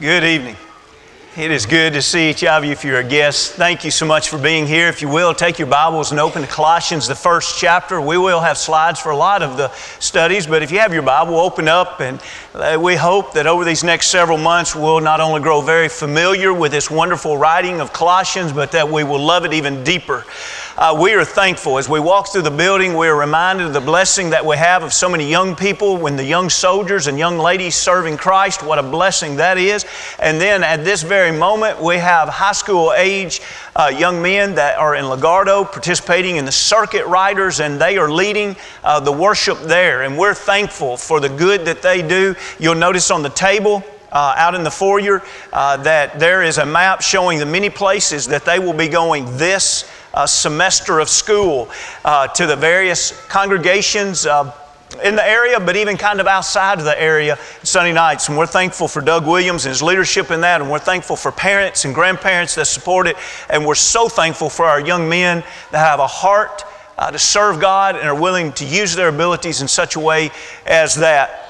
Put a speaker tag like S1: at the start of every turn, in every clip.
S1: Good evening. It is good to see each of you if you're a guest. Thank you so much for being here. If you will, take your Bibles and open to Colossians, the first chapter. We will have slides for a lot of the studies, but if you have your Bible, open up, and uh, we hope that over these next several months, we'll not only grow very familiar with this wonderful writing of Colossians, but that we will love it even deeper. Uh, we are thankful. As we walk through the building, we are reminded of the blessing that we have of so many young people, when the young soldiers and young ladies serving Christ, what a blessing that is. And then at this very moment, we have high school age uh, young men that are in Lagardo participating in the circuit riders, and they are leading uh, the worship there. And we're thankful for the good that they do. You'll notice on the table, uh, out in the foyer uh, that there is a map showing the many places that they will be going this uh, semester of school uh, to the various congregations uh, in the area, but even kind of outside of the area Sunday nights. And we're thankful for Doug Williams and his leadership in that. And we're thankful for parents and grandparents that support it. And we're so thankful for our young men that have a heart uh, to serve God and are willing to use their abilities in such a way as that.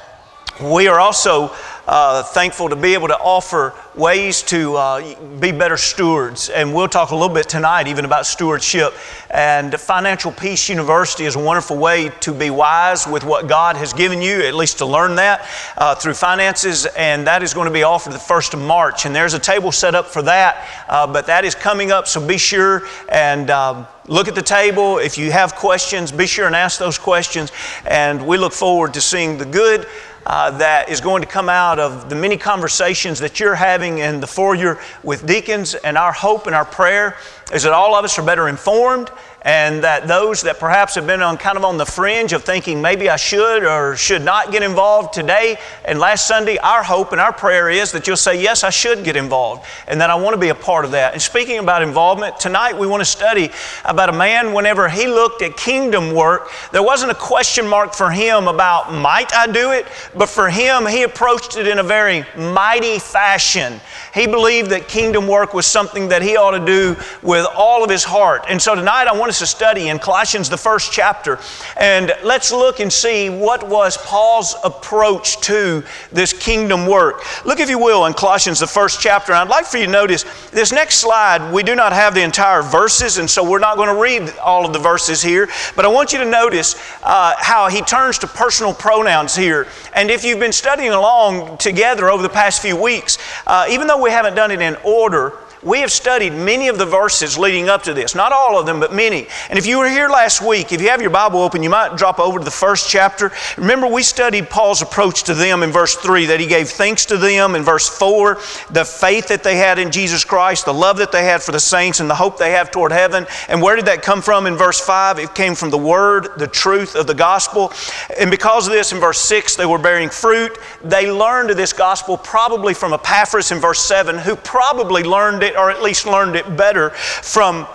S1: We are also uh, thankful to be able to offer ways to uh, be better stewards. And we'll talk a little bit tonight even about stewardship. And Financial Peace University is a wonderful way to be wise with what God has given you, at least to learn that uh, through finances. And that is going to be offered the 1st of March. And there's a table set up for that, uh, but that is coming up, so be sure and um, look at the table. If you have questions, be sure and ask those questions. And we look forward to seeing the good uh, that is going to come out of the many conversations that you're having in the foyer with deacons. And our hope and our prayer is that all of us are better informed and that those that perhaps have been on kind of on the fringe of thinking maybe I should or should not get involved today and last Sunday, our hope and our prayer is that you'll say, Yes, I should get involved and that I want to be a part of that. And speaking about involvement, tonight we want to study about a man whenever he looked at kingdom work, there wasn't a question mark for him about might I do it, but for him, he approached it in a very mighty fashion. He believed that kingdom work was something that he ought to do with all of his heart. And so tonight I want us to study in Colossians, the first chapter, and let's look and see what was Paul's approach to this kingdom work. Look, if you will, in Colossians, the first chapter. I'd like for you to notice this next slide, we do not have the entire verses, and so we're not going to read all of the verses here, but I want you to notice uh, how he turns to personal pronouns here. And if you've been studying along together over the past few weeks, uh, even though we haven't done it in order, we have studied many of the verses leading up to this. Not all of them, but many. And if you were here last week, if you have your Bible open, you might drop over to the first chapter. Remember, we studied Paul's approach to them in verse 3, that he gave thanks to them. In verse 4, the faith that they had in Jesus Christ, the love that they had for the saints, and the hope they have toward heaven. And where did that come from in verse 5? It came from the Word, the truth of the gospel. And because of this, in verse 6, they were bearing fruit. They learned of this gospel probably from Epaphras in verse 7, who probably learned it it, or at least learned it better from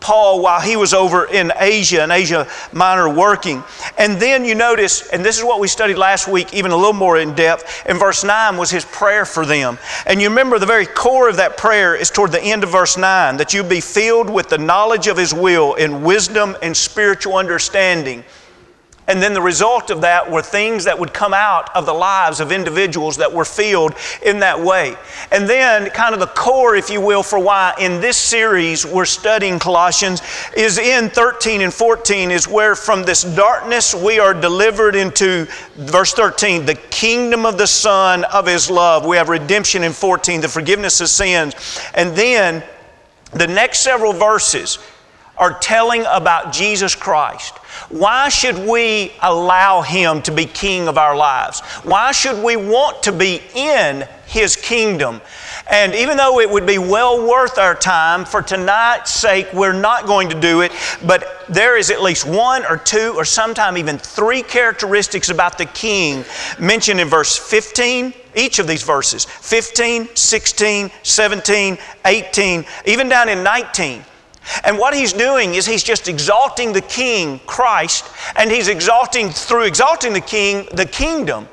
S1: Paul while he was over in Asia, in Asia Minor, working. And then you notice, and this is what we studied last week, even a little more in depth, in verse 9 was his prayer for them. And you remember the very core of that prayer is toward the end of verse 9 that you be filled with the knowledge of his will in wisdom and spiritual understanding and then the result of that were things that would come out of the lives of individuals that were filled in that way. And then, kind of the core, if you will, for why in this series we're studying Colossians is in 13 and 14, is where from this darkness we are delivered into, verse 13, the kingdom of the Son of His love. We have redemption in 14, the forgiveness of sins. And then the next several verses are telling about Jesus Christ. Why should we allow Him to be King of our lives? Why should we want to be in His kingdom? And even though it would be well worth our time, for tonight's sake, we're not going to do it, but there is at least one or two or sometimes even three characteristics about the king mentioned in verse 15, each of these verses 15, 16, 17, 18, even down in 19. And what he's doing is he's just exalting the king, Christ, and he's exalting, through exalting the king, the kingdom.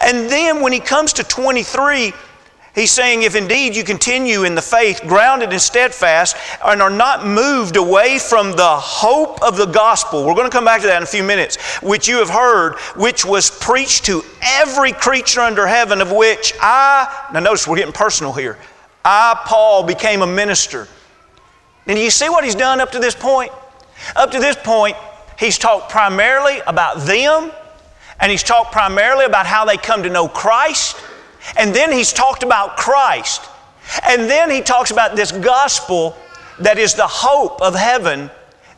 S1: And then when he comes to 23, He's saying, if indeed you continue in the faith, grounded and steadfast, and are not moved away from the hope of the gospel, we're going to come back to that in a few minutes, which you have heard, which was preached to every creature under heaven, of which I, now notice we're getting personal here, I, Paul, became a minister. And you see what he's done up to this point? Up to this point, he's talked primarily about them, and he's talked primarily about how they come to know Christ and then he's talked about Christ. And then he talks about this gospel that is the hope of heaven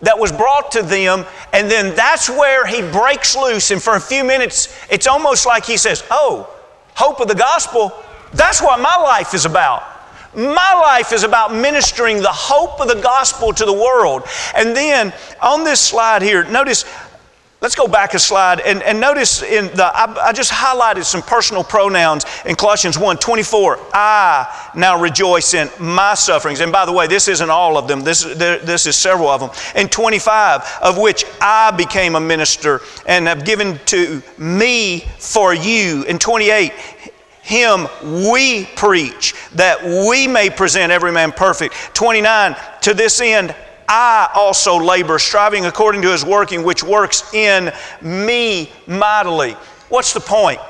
S1: that was brought to them. And then that's where he breaks loose. And for a few minutes, it's almost like he says, Oh, hope of the gospel, that's what my life is about. My life is about ministering the hope of the gospel to the world. And then on this slide here, notice Let's go back a slide and, and notice in the, I, I, just highlighted some personal pronouns in Colossians 1 24. I now rejoice in my sufferings. And by the way, this isn't all of them, this, this is several of them. And 25, of which I became a minister and have given to me for you. And 28, him we preach that we may present every man perfect. 29, to this end, I also labor, striving according to his working, which works in me mightily. What's the point?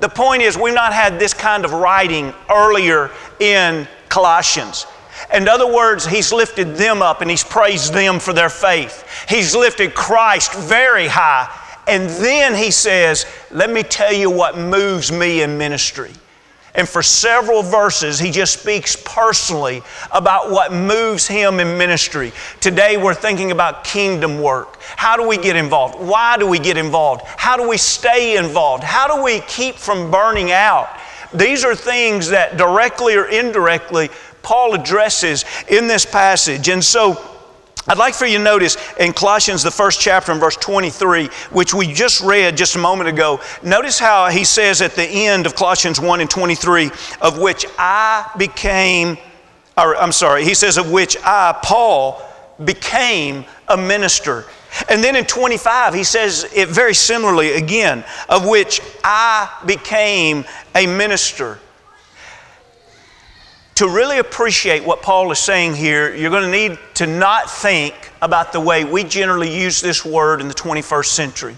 S1: The point is, we've not had this kind of writing earlier in Colossians. In other words, he's lifted them up and he's praised them for their faith. He's lifted Christ very high. And then he says, Let me tell you what moves me in ministry. And for several verses, he just speaks personally about what moves him in ministry. Today, we're thinking about kingdom work. How do we get involved? Why do we get involved? How do we stay involved? How do we keep from burning out? These are things that directly or indirectly Paul addresses in this passage. And so, I'd like for you to notice in Colossians, the first chapter, in verse 23, which we just read just a moment ago, notice how he says at the end of Colossians 1 and 23, of which I became, or I'm sorry, he says, of which I, Paul, became a minister. And then in 25, he says it very similarly again, of which I became a minister to really appreciate what Paul is saying here, you're going to need to not think about the way we generally use this word in the 21st century.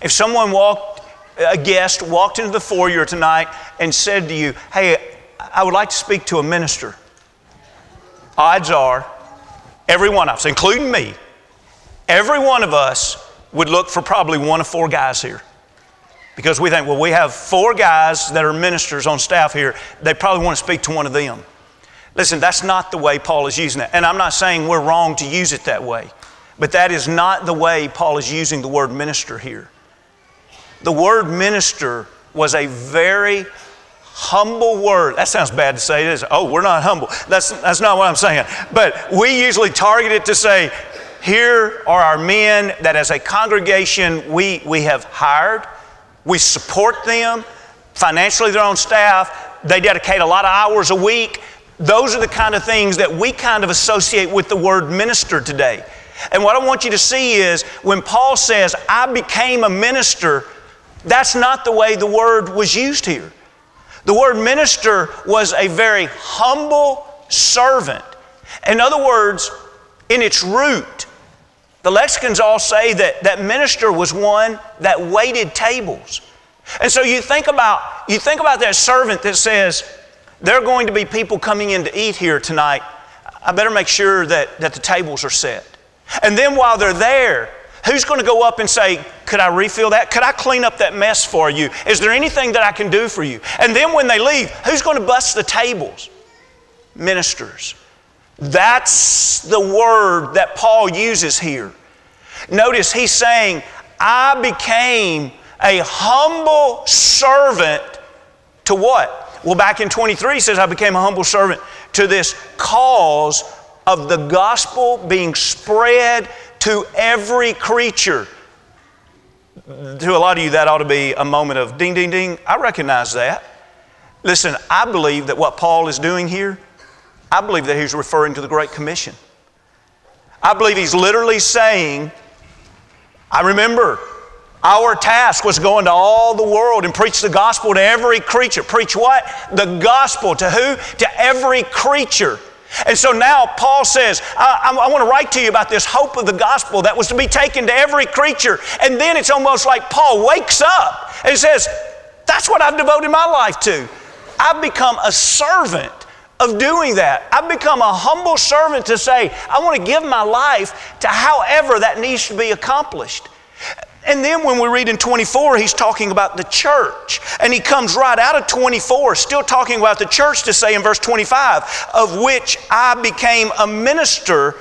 S1: If someone walked, a guest walked into the foyer tonight and said to you, Hey, I would like to speak to a minister, odds are every one of us, including me, every one of us would look for probably one of four guys here. Because we think, well, we have four guys that are ministers on staff here. They probably want to speak to one of them. Listen, that's not the way Paul is using it. And I'm not saying we're wrong to use it that way, but that is not the way Paul is using the word minister here. The word minister was a very humble word. That sounds bad to say this. Oh, we're not humble. That's, that's not what I'm saying. But we usually target it to say, here are our men that as a congregation we, we have hired we support them financially, their own staff. They dedicate a lot of hours a week. Those are the kind of things that we kind of associate with the word minister today. And what I want you to see is when Paul says, I became a minister, that's not the way the word was used here. The word minister was a very humble servant. In other words, in its root, the lexicons all say that, that minister was one that waited tables. And so you think about you think about that servant that says, there are going to be people coming in to eat here tonight. I better make sure that, that the tables are set. And then while they're there, who's going to go up and say, Could I refill that? Could I clean up that mess for you? Is there anything that I can do for you? And then when they leave, who's going to bust the tables? Ministers. That's the word that Paul uses here. Notice he's saying, I became a humble servant to what? Well, back in 23, he says, I became a humble servant to this cause of the gospel being spread to every creature. To a lot of you, that ought to be a moment of ding, ding, ding. I recognize that. Listen, I believe that what Paul is doing here I believe that he's referring to the Great Commission. I believe he's literally saying, I remember Our task was go into all the world and preach the gospel to every creature. Preach what? The gospel. To who? To every creature. And so now Paul says, I, I, I want to write to you about this hope of the gospel that was to be taken to every creature. And then it's almost like Paul wakes up and says, That's what I've devoted my life to. I've become a servant of doing that. I've become a humble servant to say, I want to give my life to however that needs to be accomplished. And then when we read in 24, he's talking about the church. And he comes right out of 24, still talking about the church to say in verse 25, of which I became a minister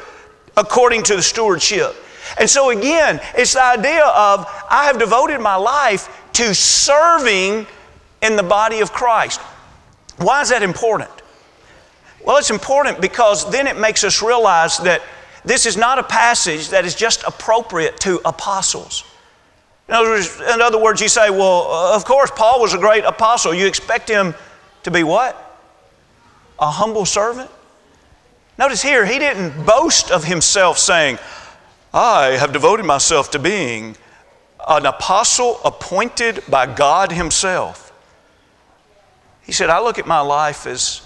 S1: according to the stewardship. And so again, it's the idea of I have devoted my life to serving in the body of Christ. Why is that important? Well, it's important because then it makes us realize that this is not a passage that is just appropriate to apostles. In other, words, in other words, you say, well, uh, of course, Paul was a great apostle. You expect him to be what? A humble servant? Notice here, he didn't boast of himself saying, I have devoted myself to being an apostle appointed by God Himself. He said, I look at my life as,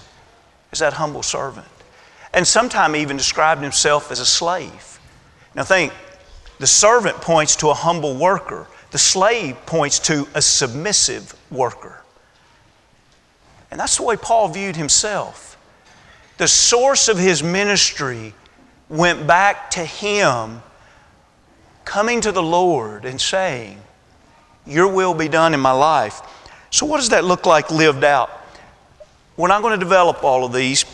S1: as that humble servant. And sometimes even described himself as a slave. Now think, the servant points to a humble worker. The slave points to a submissive worker. And that's the way Paul viewed himself. The source of his ministry went back to him coming to the Lord and saying, Your will be done in my life. So, what does that look like lived out? We're not going to develop all of these,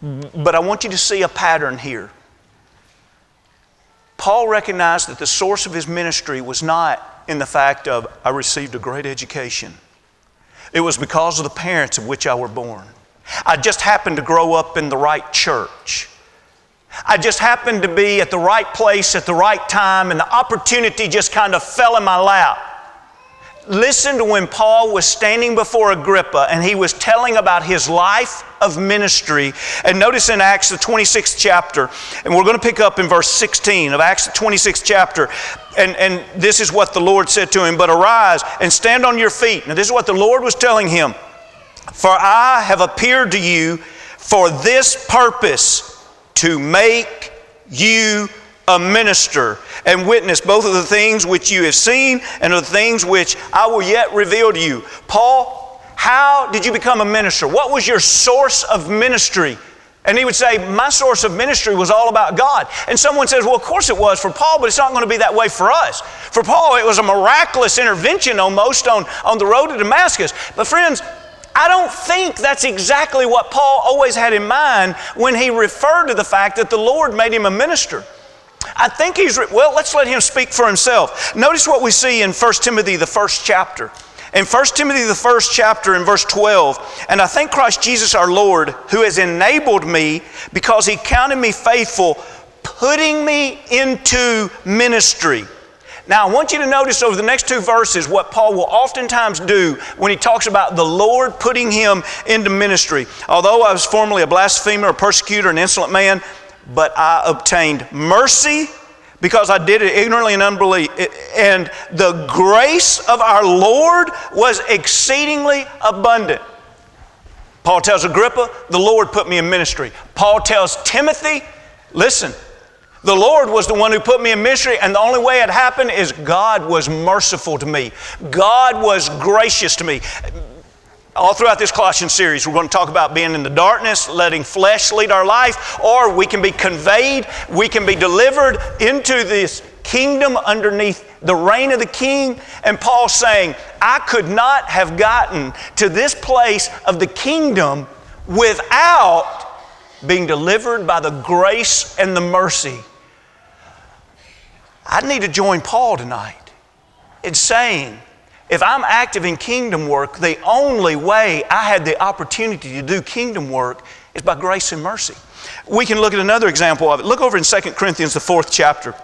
S1: but I want you to see a pattern here. Paul recognized that the source of his ministry was not in the fact of, I received a great education. It was because of the parents of which I were born. I just happened to grow up in the right church. I just happened to be at the right place at the right time, and the opportunity just kind of fell in my lap. Listen to when Paul was standing before Agrippa and he was telling about his life of ministry. And notice in Acts, the 26th chapter, and we're going to pick up in verse 16 of Acts, the 26th chapter. And, and this is what the Lord said to him But arise and stand on your feet. Now, this is what the Lord was telling him For I have appeared to you for this purpose to make you a minister and witness both of the things which you have seen and of the things which I will yet reveal to you. Paul, how did you become a minister? What was your source of ministry? And he would say, My source of ministry was all about God. And someone says, Well, of course it was for Paul, but it's not going to be that way for us. For Paul, it was a miraculous intervention almost on, on the road to Damascus. But friends, I don't think that's exactly what Paul always had in mind when he referred to the fact that the Lord made him a minister. I think he's, well, let's let him speak for himself. Notice what we see in 1 Timothy, the first chapter. In 1 Timothy, the first chapter, in verse 12, and I thank Christ Jesus our Lord, who has enabled me because he counted me faithful, putting me into ministry. Now, I want you to notice over the next two verses what Paul will oftentimes do when he talks about the Lord putting him into ministry. Although I was formerly a blasphemer, a persecutor, an insolent man, but I obtained mercy because I did it ignorantly and unbelief. And the grace of our Lord was exceedingly abundant. Paul tells Agrippa, the Lord put me in ministry. Paul tells Timothy, listen, the Lord was the one who put me in ministry, and the only way it happened is God was merciful to me. God was gracious to me. All throughout this Colossians series, we're going to talk about being in the darkness, letting flesh lead our life, or we can be conveyed, we can be delivered into this kingdom underneath the reign of the king. And Paul saying, I could not have gotten to this place of the kingdom without being delivered by the grace and the mercy. I need to join Paul tonight in saying, if I'm active in kingdom work, the only way I had the opportunity to do kingdom work is by grace and mercy. We can look at another example of it. Look over in 2 Corinthians, the fourth chapter.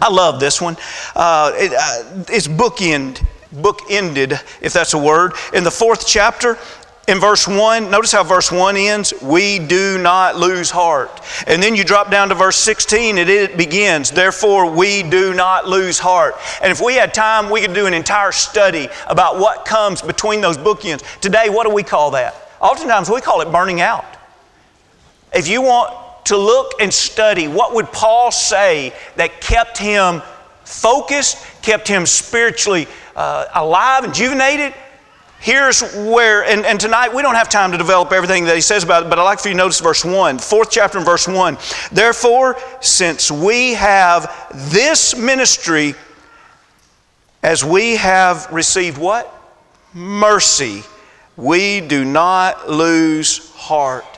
S1: I love this one. Uh, it, uh, it's bookend, book ended, if that's a word. In the fourth chapter, in verse 1, notice how verse 1 ends. We do not lose heart. And then you drop down to verse 16, and it begins, Therefore, we do not lose heart. And if we had time, we could do an entire study about what comes between those bookends. Today, what do we call that? Oftentimes, we call it burning out. If you want to look and study, what would Paul say that kept him focused, kept him spiritually uh, alive, and rejuvenated? Here's where, and, and tonight we don't have time to develop everything that he says about it, but I'd like for you to notice verse 1, fourth chapter and verse 1. Therefore, since we have this ministry, as we have received what? Mercy, we do not lose heart.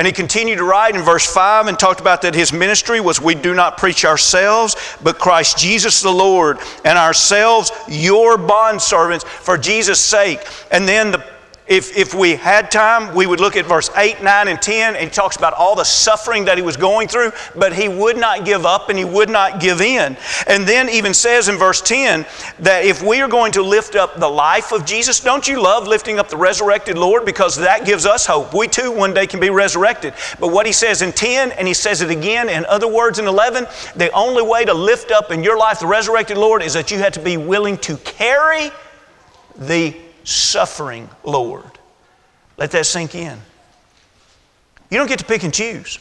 S1: And he continued to write in verse 5 and talked about that his ministry was we do not preach ourselves, but Christ Jesus the Lord, and ourselves your bondservants for Jesus' sake. And then the if, if we had time, we would look at verse 8, 9, and 10, and he talks about all the suffering that he was going through, but he would not give up and he would not give in. And then even says in verse 10 that if we are going to lift up the life of Jesus, don't you love lifting up the resurrected Lord? Because that gives us hope. We too one day can be resurrected. But what he says in 10, and he says it again in other words in 11, the only way to lift up in your life the resurrected Lord is that you have to be willing to carry the suffering Lord. Let that sink in. You don't get to pick and choose.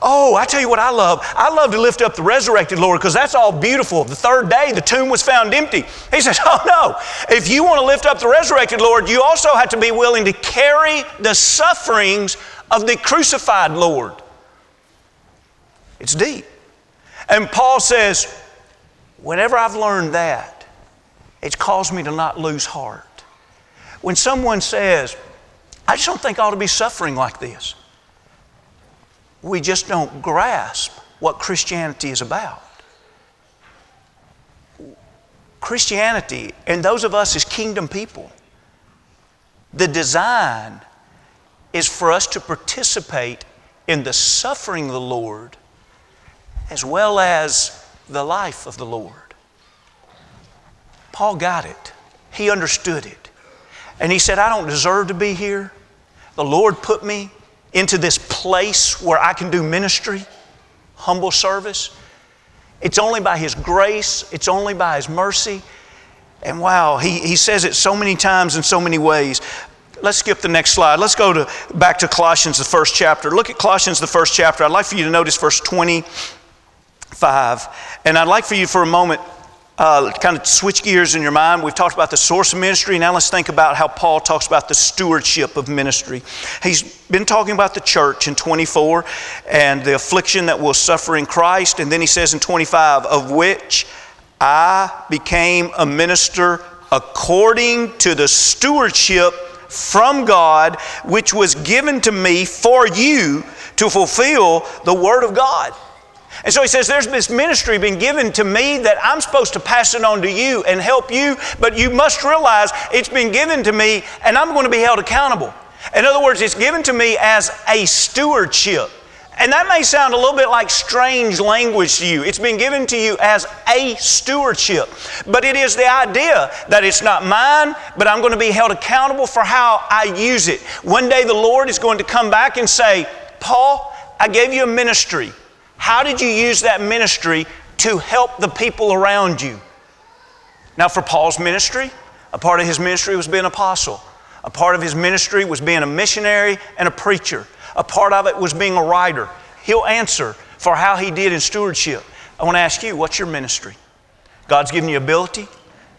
S1: Oh, I tell you what I love. I love to lift up the resurrected Lord because that's all beautiful. The third day, the tomb was found empty. He says, Oh no, if you want to lift up the resurrected Lord, you also have to be willing to carry the sufferings of the crucified Lord. It's deep. And Paul says, Whenever I've learned that, it's caused me to not lose heart. When someone says, I just don't think I ought to be suffering like this, we just don't grasp what Christianity is about. Christianity, and those of us as kingdom people, the design is for us to participate in the suffering of the Lord as well as the life of the Lord. Paul got it, he understood it. And he said, I don't deserve to be here. The Lord put me into this place where I can do ministry, humble service. It's only by His grace, it's only by His mercy. And wow, he, he says it so many times in so many ways. Let's skip the next slide. Let's go to, back to Colossians, the first chapter. Look at Colossians, the first chapter. I'd like for you to notice verse 25. And I'd like for you for a moment uh, kind of switch gears in your mind. We've talked about the source of ministry. Now let's think about how Paul talks about the stewardship of ministry. He's been talking about the church in 24 and the affliction that we'll suffer in Christ. And then he says in 25, of which I became a minister according to the stewardship from God, which was given to me for you to fulfill the Word of God. And so he says, There's this ministry been given to me that I'm supposed to pass it on to you and help you, but you must realize it's been given to me and I'm going to be held accountable. In other words, it's given to me as a stewardship. And that may sound a little bit like strange language to you. It's been given to you as a stewardship. But it is the idea that it's not mine, but I'm going to be held accountable for how I use it. One day the Lord is going to come back and say, Paul, I gave you a ministry. How did you use that ministry to help the people around you? Now, for Paul's ministry, a part of his ministry was being an apostle. A part of his ministry was being a missionary and a preacher. A part of it was being a writer. He'll answer for how he did in stewardship. I want to ask you, what's your ministry? God's given you ability,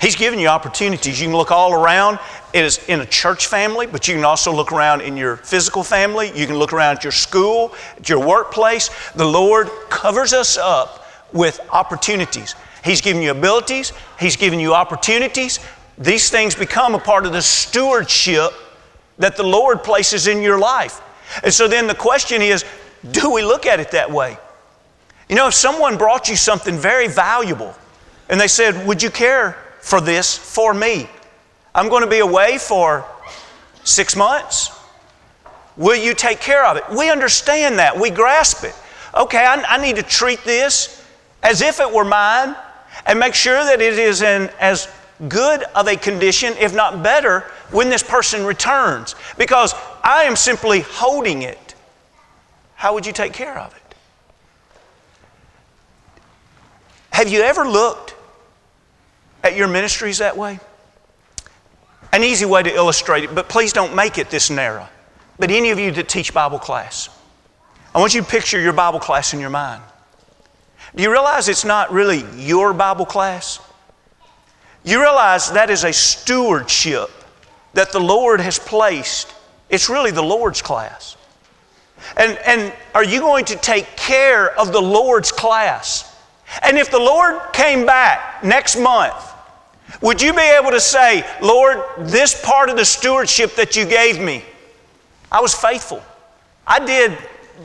S1: He's given you opportunities. You can look all around. It is in a church family, but you can also look around in your physical family. You can look around at your school, at your workplace. The Lord covers us up with opportunities. He's given you abilities, He's given you opportunities. These things become a part of the stewardship that the Lord places in your life. And so then the question is do we look at it that way? You know, if someone brought you something very valuable and they said, Would you care for this for me. I'm going to be away for six months. Will you take care of it? We understand that. We grasp it. Okay, I, I, need to treat this as if it were mine and make sure that it is in as good of a condition, if not better, when this person returns because I am simply holding it. How would you take care of it? Have you ever looked at your ministries that way? An easy way to illustrate it, but please don't make it this narrow. But any of you that teach Bible class, I want you to picture your Bible class in your mind. Do you realize it's not really your Bible class? You realize that is a stewardship that the Lord has placed. It's really the Lord's class. And, and are you going to take care of the Lord's class? And if the Lord came back next month, would you be able to say, Lord, this part of the stewardship that you gave me, I was faithful. I did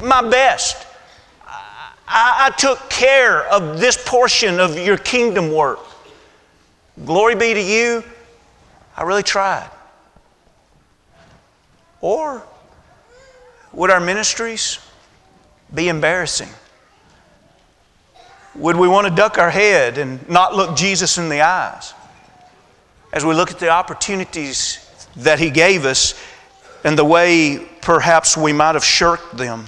S1: my best. I, I took care of this portion of your kingdom work. Glory be to you. I really tried. Or would our ministries be embarrassing? Would we want to duck our head and not look Jesus in the eyes as we look at the opportunities that He gave us and the way perhaps we might have shirked them?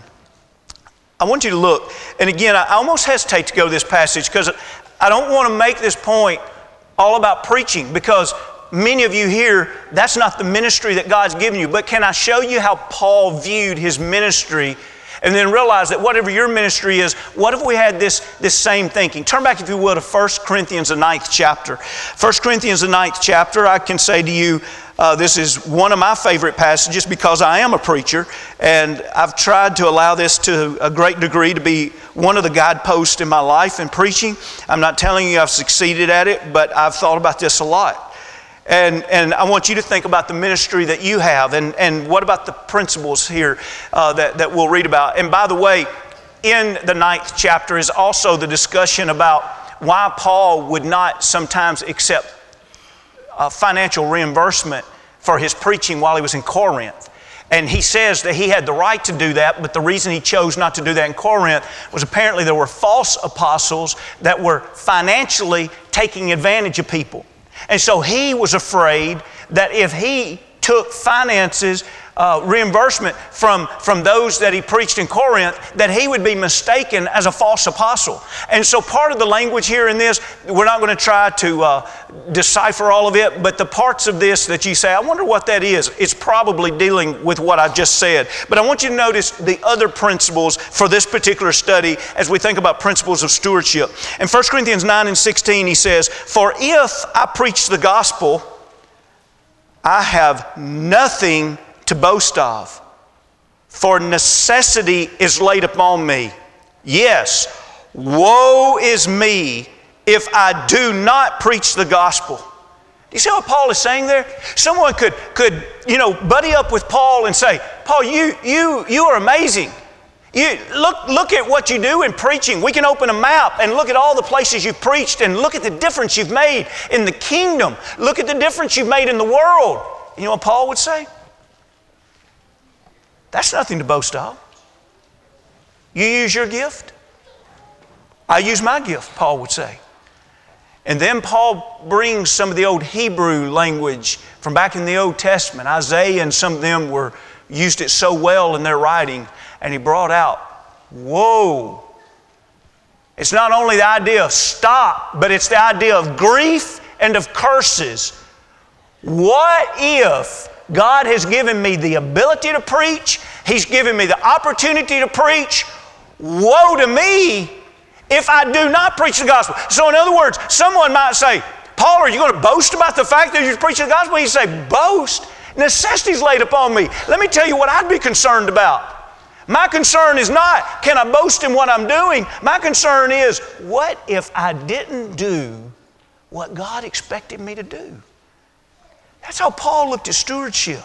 S1: I want you to look, and again, I almost hesitate to go to this passage because I don't want to make this point all about preaching because many of you here, that's not the ministry that God's given you. But can I show you how Paul viewed his ministry? And then realize that whatever your ministry is, what if we had this, this same thinking? Turn back, if you will, to 1 Corinthians, the ninth chapter. 1 Corinthians, the ninth chapter, I can say to you, uh, this is one of my favorite passages because I am a preacher, and I've tried to allow this to a great degree to be one of the guideposts in my life in preaching. I'm not telling you I've succeeded at it, but I've thought about this a lot. And, and I want you to think about the ministry that you have, and, and what about the principles here uh, that, that we'll read about. And by the way, in the ninth chapter is also the discussion about why Paul would not sometimes accept uh, financial reimbursement for his preaching while he was in Corinth. And he says that he had the right to do that, but the reason he chose not to do that in Corinth was apparently there were false apostles that were financially taking advantage of people. And so he was afraid that if he took finances uh, reimbursement from, from those that he preached in Corinth, that he would be mistaken as a false apostle. And so, part of the language here in this, we're not going to try to uh, decipher all of it, but the parts of this that you say, I wonder what that is, it's probably dealing with what I just said. But I want you to notice the other principles for this particular study as we think about principles of stewardship. In 1 Corinthians 9 and 16, he says, For if I preach the gospel, I have nothing to boast of, for necessity is laid upon me. Yes, woe is me if I do not preach the gospel. Do you see what Paul is saying there? Someone could, could you know, buddy up with Paul and say, Paul, you, you, you are amazing. You, look, look at what you do in preaching. We can open a map and look at all the places you've preached and look at the difference you've made in the kingdom. Look at the difference you've made in the world. You know what Paul would say? That's nothing to boast of. You use your gift. I use my gift, Paul would say. And then Paul brings some of the old Hebrew language from back in the Old Testament. Isaiah and some of them were used it so well in their writing, and he brought out, whoa. It's not only the idea of stop, but it's the idea of grief and of curses. What if God has given me the ability to preach, He's given me the opportunity to preach. Woe to me if I do not preach the gospel. So, in other words, someone might say, Paul, are you going to boast about the fact that you're preaching the gospel? You say, boast? Necessity's laid upon me. Let me tell you what I'd be concerned about. My concern is not, can I boast in what I'm doing? My concern is, what if I didn't do what God expected me to do? That's how Paul looked at stewardship.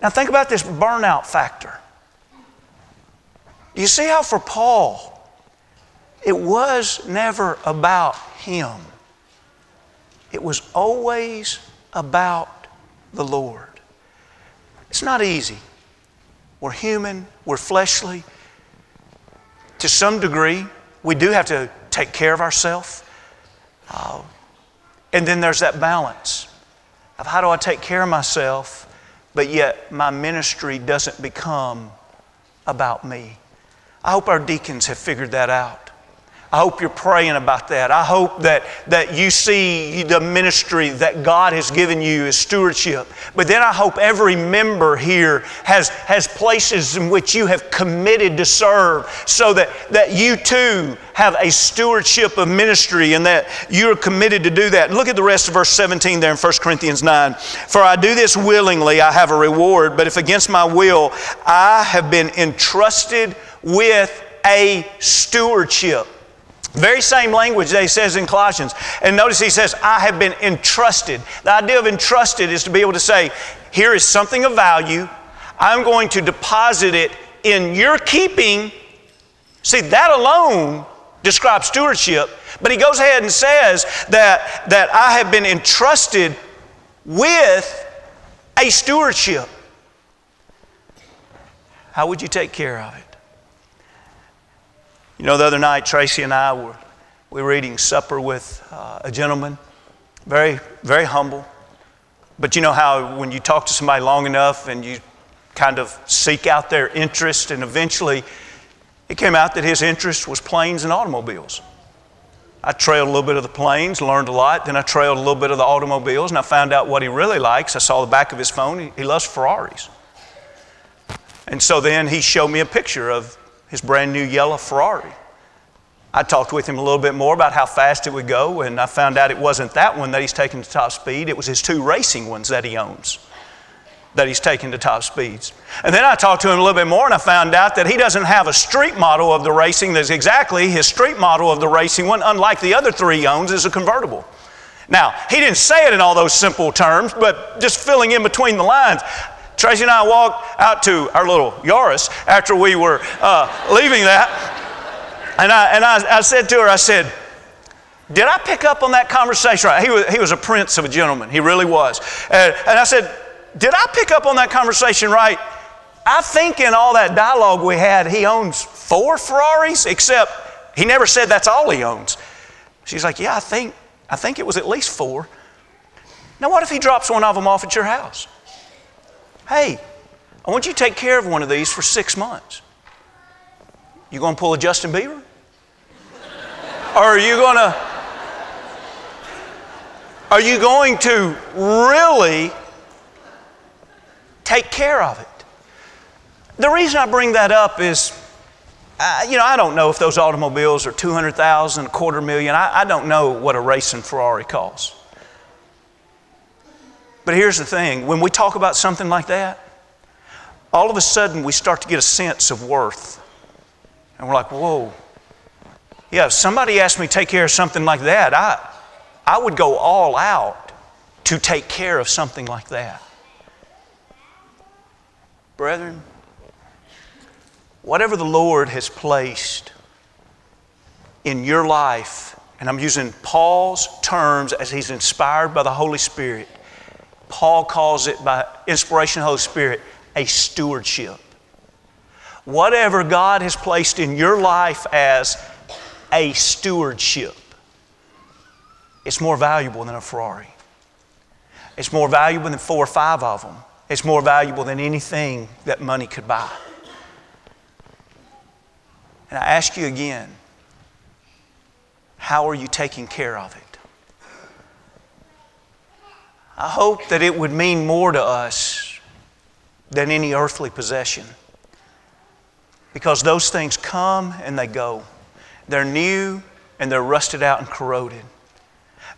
S1: Now, think about this burnout factor. You see how for Paul, it was never about him, it was always about the Lord. It's not easy. We're human, we're fleshly. To some degree, we do have to take care of ourselves. Uh, and then there's that balance. Of how do I take care of myself, but yet my ministry doesn't become about me. I hope our deacons have figured that out. I hope you're praying about that. I hope that, that you see the ministry that God has given you as stewardship. But then I hope every member here has, has places in which you have committed to serve so that, that you too have a stewardship of ministry and that you're committed to do that. Look at the rest of verse 17 there in 1 Corinthians 9. For I do this willingly, I have a reward, but if against my will, I have been entrusted with a stewardship. Very same language that he says in Colossians. And notice he says, I have been entrusted. The idea of entrusted is to be able to say, here is something of value. I'm going to deposit it in your keeping. See, that alone describes stewardship. But he goes ahead and says that, that I have been entrusted with a stewardship. How would you take care of it? You know, the other night, Tracy and I were, we were eating supper with uh, a gentleman, very, very humble. But you know how when you talk to somebody long enough and you kind of seek out their interest, and eventually it came out that his interest was planes and automobiles. I trailed a little bit of the planes, learned a lot. Then I trailed a little bit of the automobiles, and I found out what he really likes. I saw the back of his phone. He, he loves Ferraris. And so then he showed me a picture of his brand new yellow Ferrari. I talked with him a little bit more about how fast it would go, and I found out it wasn't that one that he's taken to top speed, it was his two racing ones that he owns that he's taken to top speeds. And then I talked to him a little bit more and I found out that he doesn't have a street model of the racing that's exactly his street model of the racing one, unlike the other three he owns, is a convertible. Now, he didn't say it in all those simple terms, but just filling in between the lines, Tracy and I walked out to our little Yaris after we were uh, leaving that. And, I, and I, I said to her, I said, did I pick up on that conversation right? He was, he was a prince of a gentleman. He really was. And, and I said, did I pick up on that conversation right? I think in all that dialogue we had, he owns four Ferraris, except he never said that's all he owns. She's like, yeah, I think, I think it was at least four. Now, what if he drops one of them off at your house? Hey, I want you to take care of one of these for six months. You going to pull a Justin Bieber? or are you going to are you going to really take care of it? The reason I bring that up is, uh, you know, I don't know if those automobiles are 200,000, a quarter million. I, I don't know what a racing Ferrari costs. But here's the thing when we talk about something like that, all of a sudden we start to get a sense of worth. And we're like, whoa. Yeah, if somebody asked me to take care of something like that, I, I would go all out to take care of something like that. Brethren, whatever the Lord has placed in your life, and I'm using Paul's terms as he's inspired by the Holy Spirit, Paul calls it by inspiration of the Holy Spirit a stewardship. Whatever God has placed in your life as a stewardship, it's more valuable than a Ferrari. It's more valuable than four or five of them. It's more valuable than anything that money could buy. And I ask you again how are you taking care of it? I hope that it would mean more to us than any earthly possession. Because those things come and they go. They're new and they're rusted out and corroded.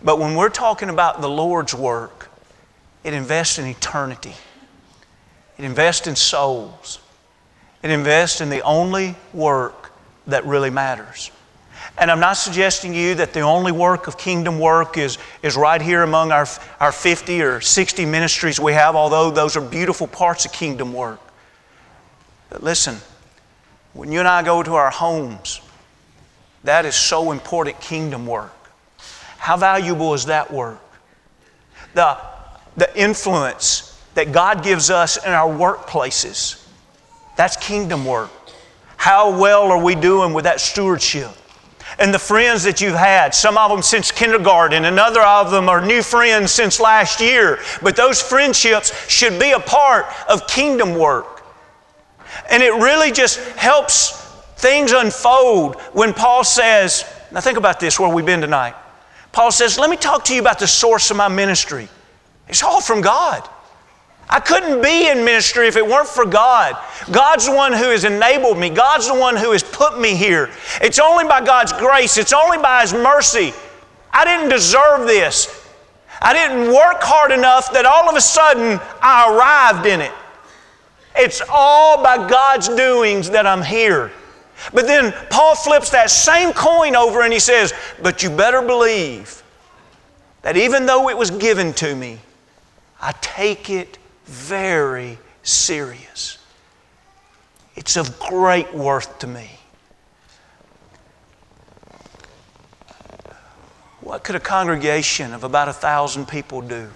S1: But when we're talking about the Lord's work, it invests in eternity, it invests in souls, it invests in the only work that really matters. And I'm not suggesting to you that the only work of kingdom work is, is right here among our, our 50 or 60 ministries we have, although those are beautiful parts of kingdom work. But listen, when you and I go to our homes, that is so important kingdom work. How valuable is that work? The, the influence that God gives us in our workplaces, that's kingdom work. How well are we doing with that stewardship? And the friends that you've had. Some of them since kindergarten, and other of them are new friends since last year. But those friendships should be a part of kingdom work. And it really just helps things unfold when Paul says, now think about this where we've been tonight. Paul says, Let me talk to you about the source of my ministry. It's all from God. I couldn't be in ministry if it weren't for God. God's the one who has enabled me, God's the one who has put me here. It's only by God's grace, it's only by His mercy. I didn't deserve this. I didn't work hard enough that all of a sudden I arrived in it. It's all by God's doings that I'm here. But then Paul flips that same coin over and he says, But you better believe that even though it was given to me, I take it very serious. It's of great worth to me. What could a congregation of about a thousand people do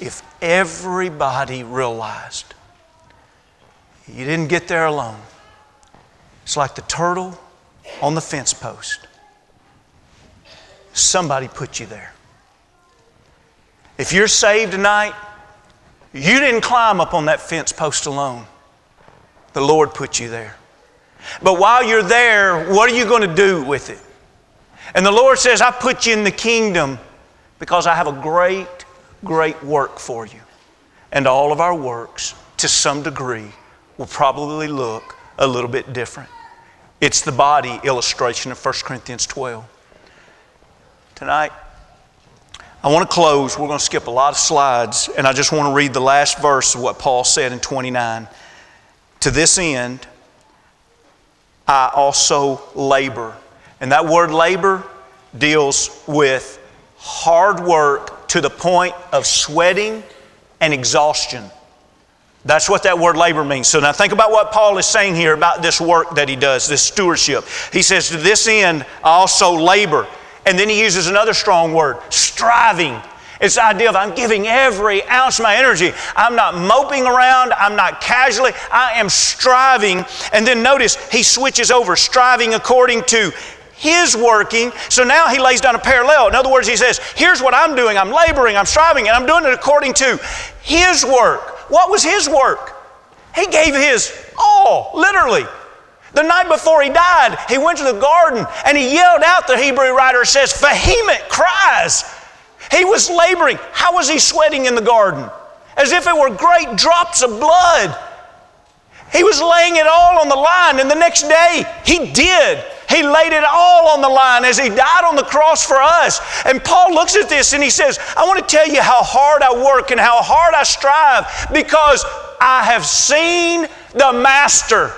S1: if everybody realized you didn't get there alone? It's like the turtle on the fence post. Somebody put you there. If you're saved tonight, you didn't climb up on that fence post alone. The Lord put you there. But while you're there, what are you going to do with it? And the Lord says, I put you in the kingdom because I have a great, great work for you. And all of our works, to some degree, will probably look a little bit different. It's the body illustration of 1 Corinthians 12. Tonight, I want to close. We're going to skip a lot of slides, and I just want to read the last verse of what Paul said in 29. To this end, I also labor. And that word labor deals with hard work to the point of sweating and exhaustion. That's what that word labor means. So now think about what Paul is saying here about this work that he does, this stewardship. He says, To this end, I also labor. And then he uses another strong word, striving. It's the idea of I'm giving every ounce of my energy. I'm not moping around. I'm not casually. I am striving. And then notice he switches over, striving according to his working. So now he lays down a parallel. In other words, he says, Here's what I'm doing. I'm laboring, I'm striving, and I'm doing it according to his work. What was his work? He gave his all, literally. The night before he died, he went to the garden and he yelled out, the Hebrew writer says, vehement cries. He was laboring. How was he sweating in the garden? As if it were great drops of blood. He was laying it all on the line, and the next day he did. He laid it all on the line as he died on the cross for us. And Paul looks at this and he says, I want to tell you how hard I work and how hard I strive because I have seen the Master.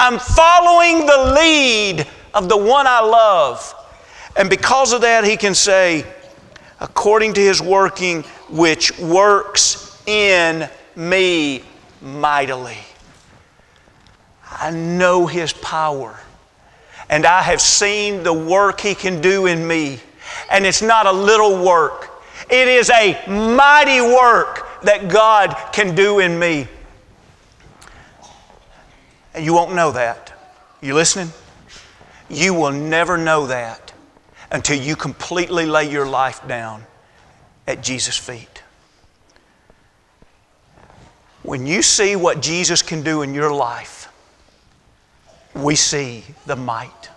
S1: I'm following the lead of the one I love. And because of that, he can say, according to his working, which works in me mightily. I know his power, and I have seen the work he can do in me. And it's not a little work, it is a mighty work that God can do in me. And you won't know that. You listening? You will never know that until you completely lay your life down at Jesus' feet. When you see what Jesus can do in your life, we see the might.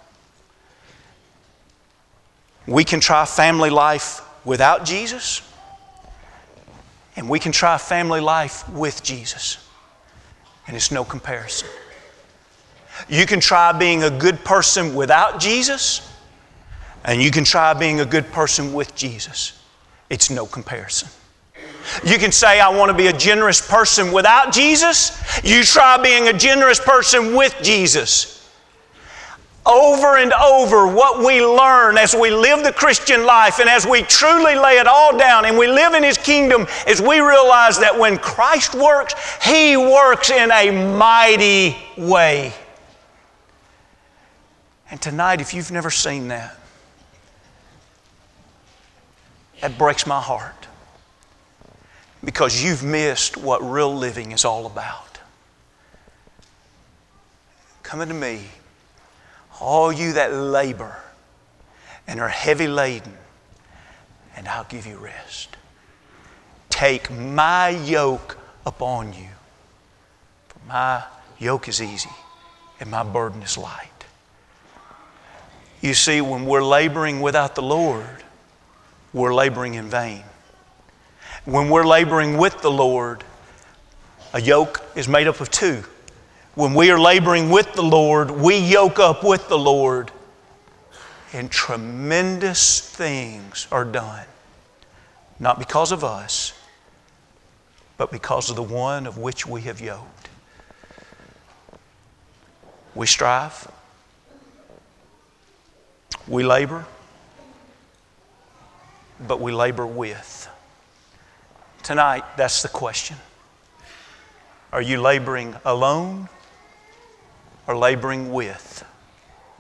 S1: We can try family life without Jesus, and we can try family life with Jesus, and it's no comparison. You can try being a good person without Jesus, and you can try being a good person with Jesus. It's no comparison. You can say, I want to be a generous person without Jesus. You try being a generous person with Jesus. Over and over, what we learn as we live the Christian life and as we truly lay it all down and we live in His kingdom is we realize that when Christ works, He works in a mighty way. And tonight, if you've never seen that, that breaks my heart because you've missed what real living is all about. Come to me, all you that labor and are heavy laden, and I'll give you rest. Take my yoke upon you, for my yoke is easy and my burden is light. You see, when we're laboring without the Lord, we're laboring in vain. When we're laboring with the Lord, a yoke is made up of two. When we are laboring with the Lord, we yoke up with the Lord, and tremendous things are done. Not because of us, but because of the one of which we have yoked. We strive, we labor, but we labor with. Tonight, that's the question. Are you laboring alone or laboring with?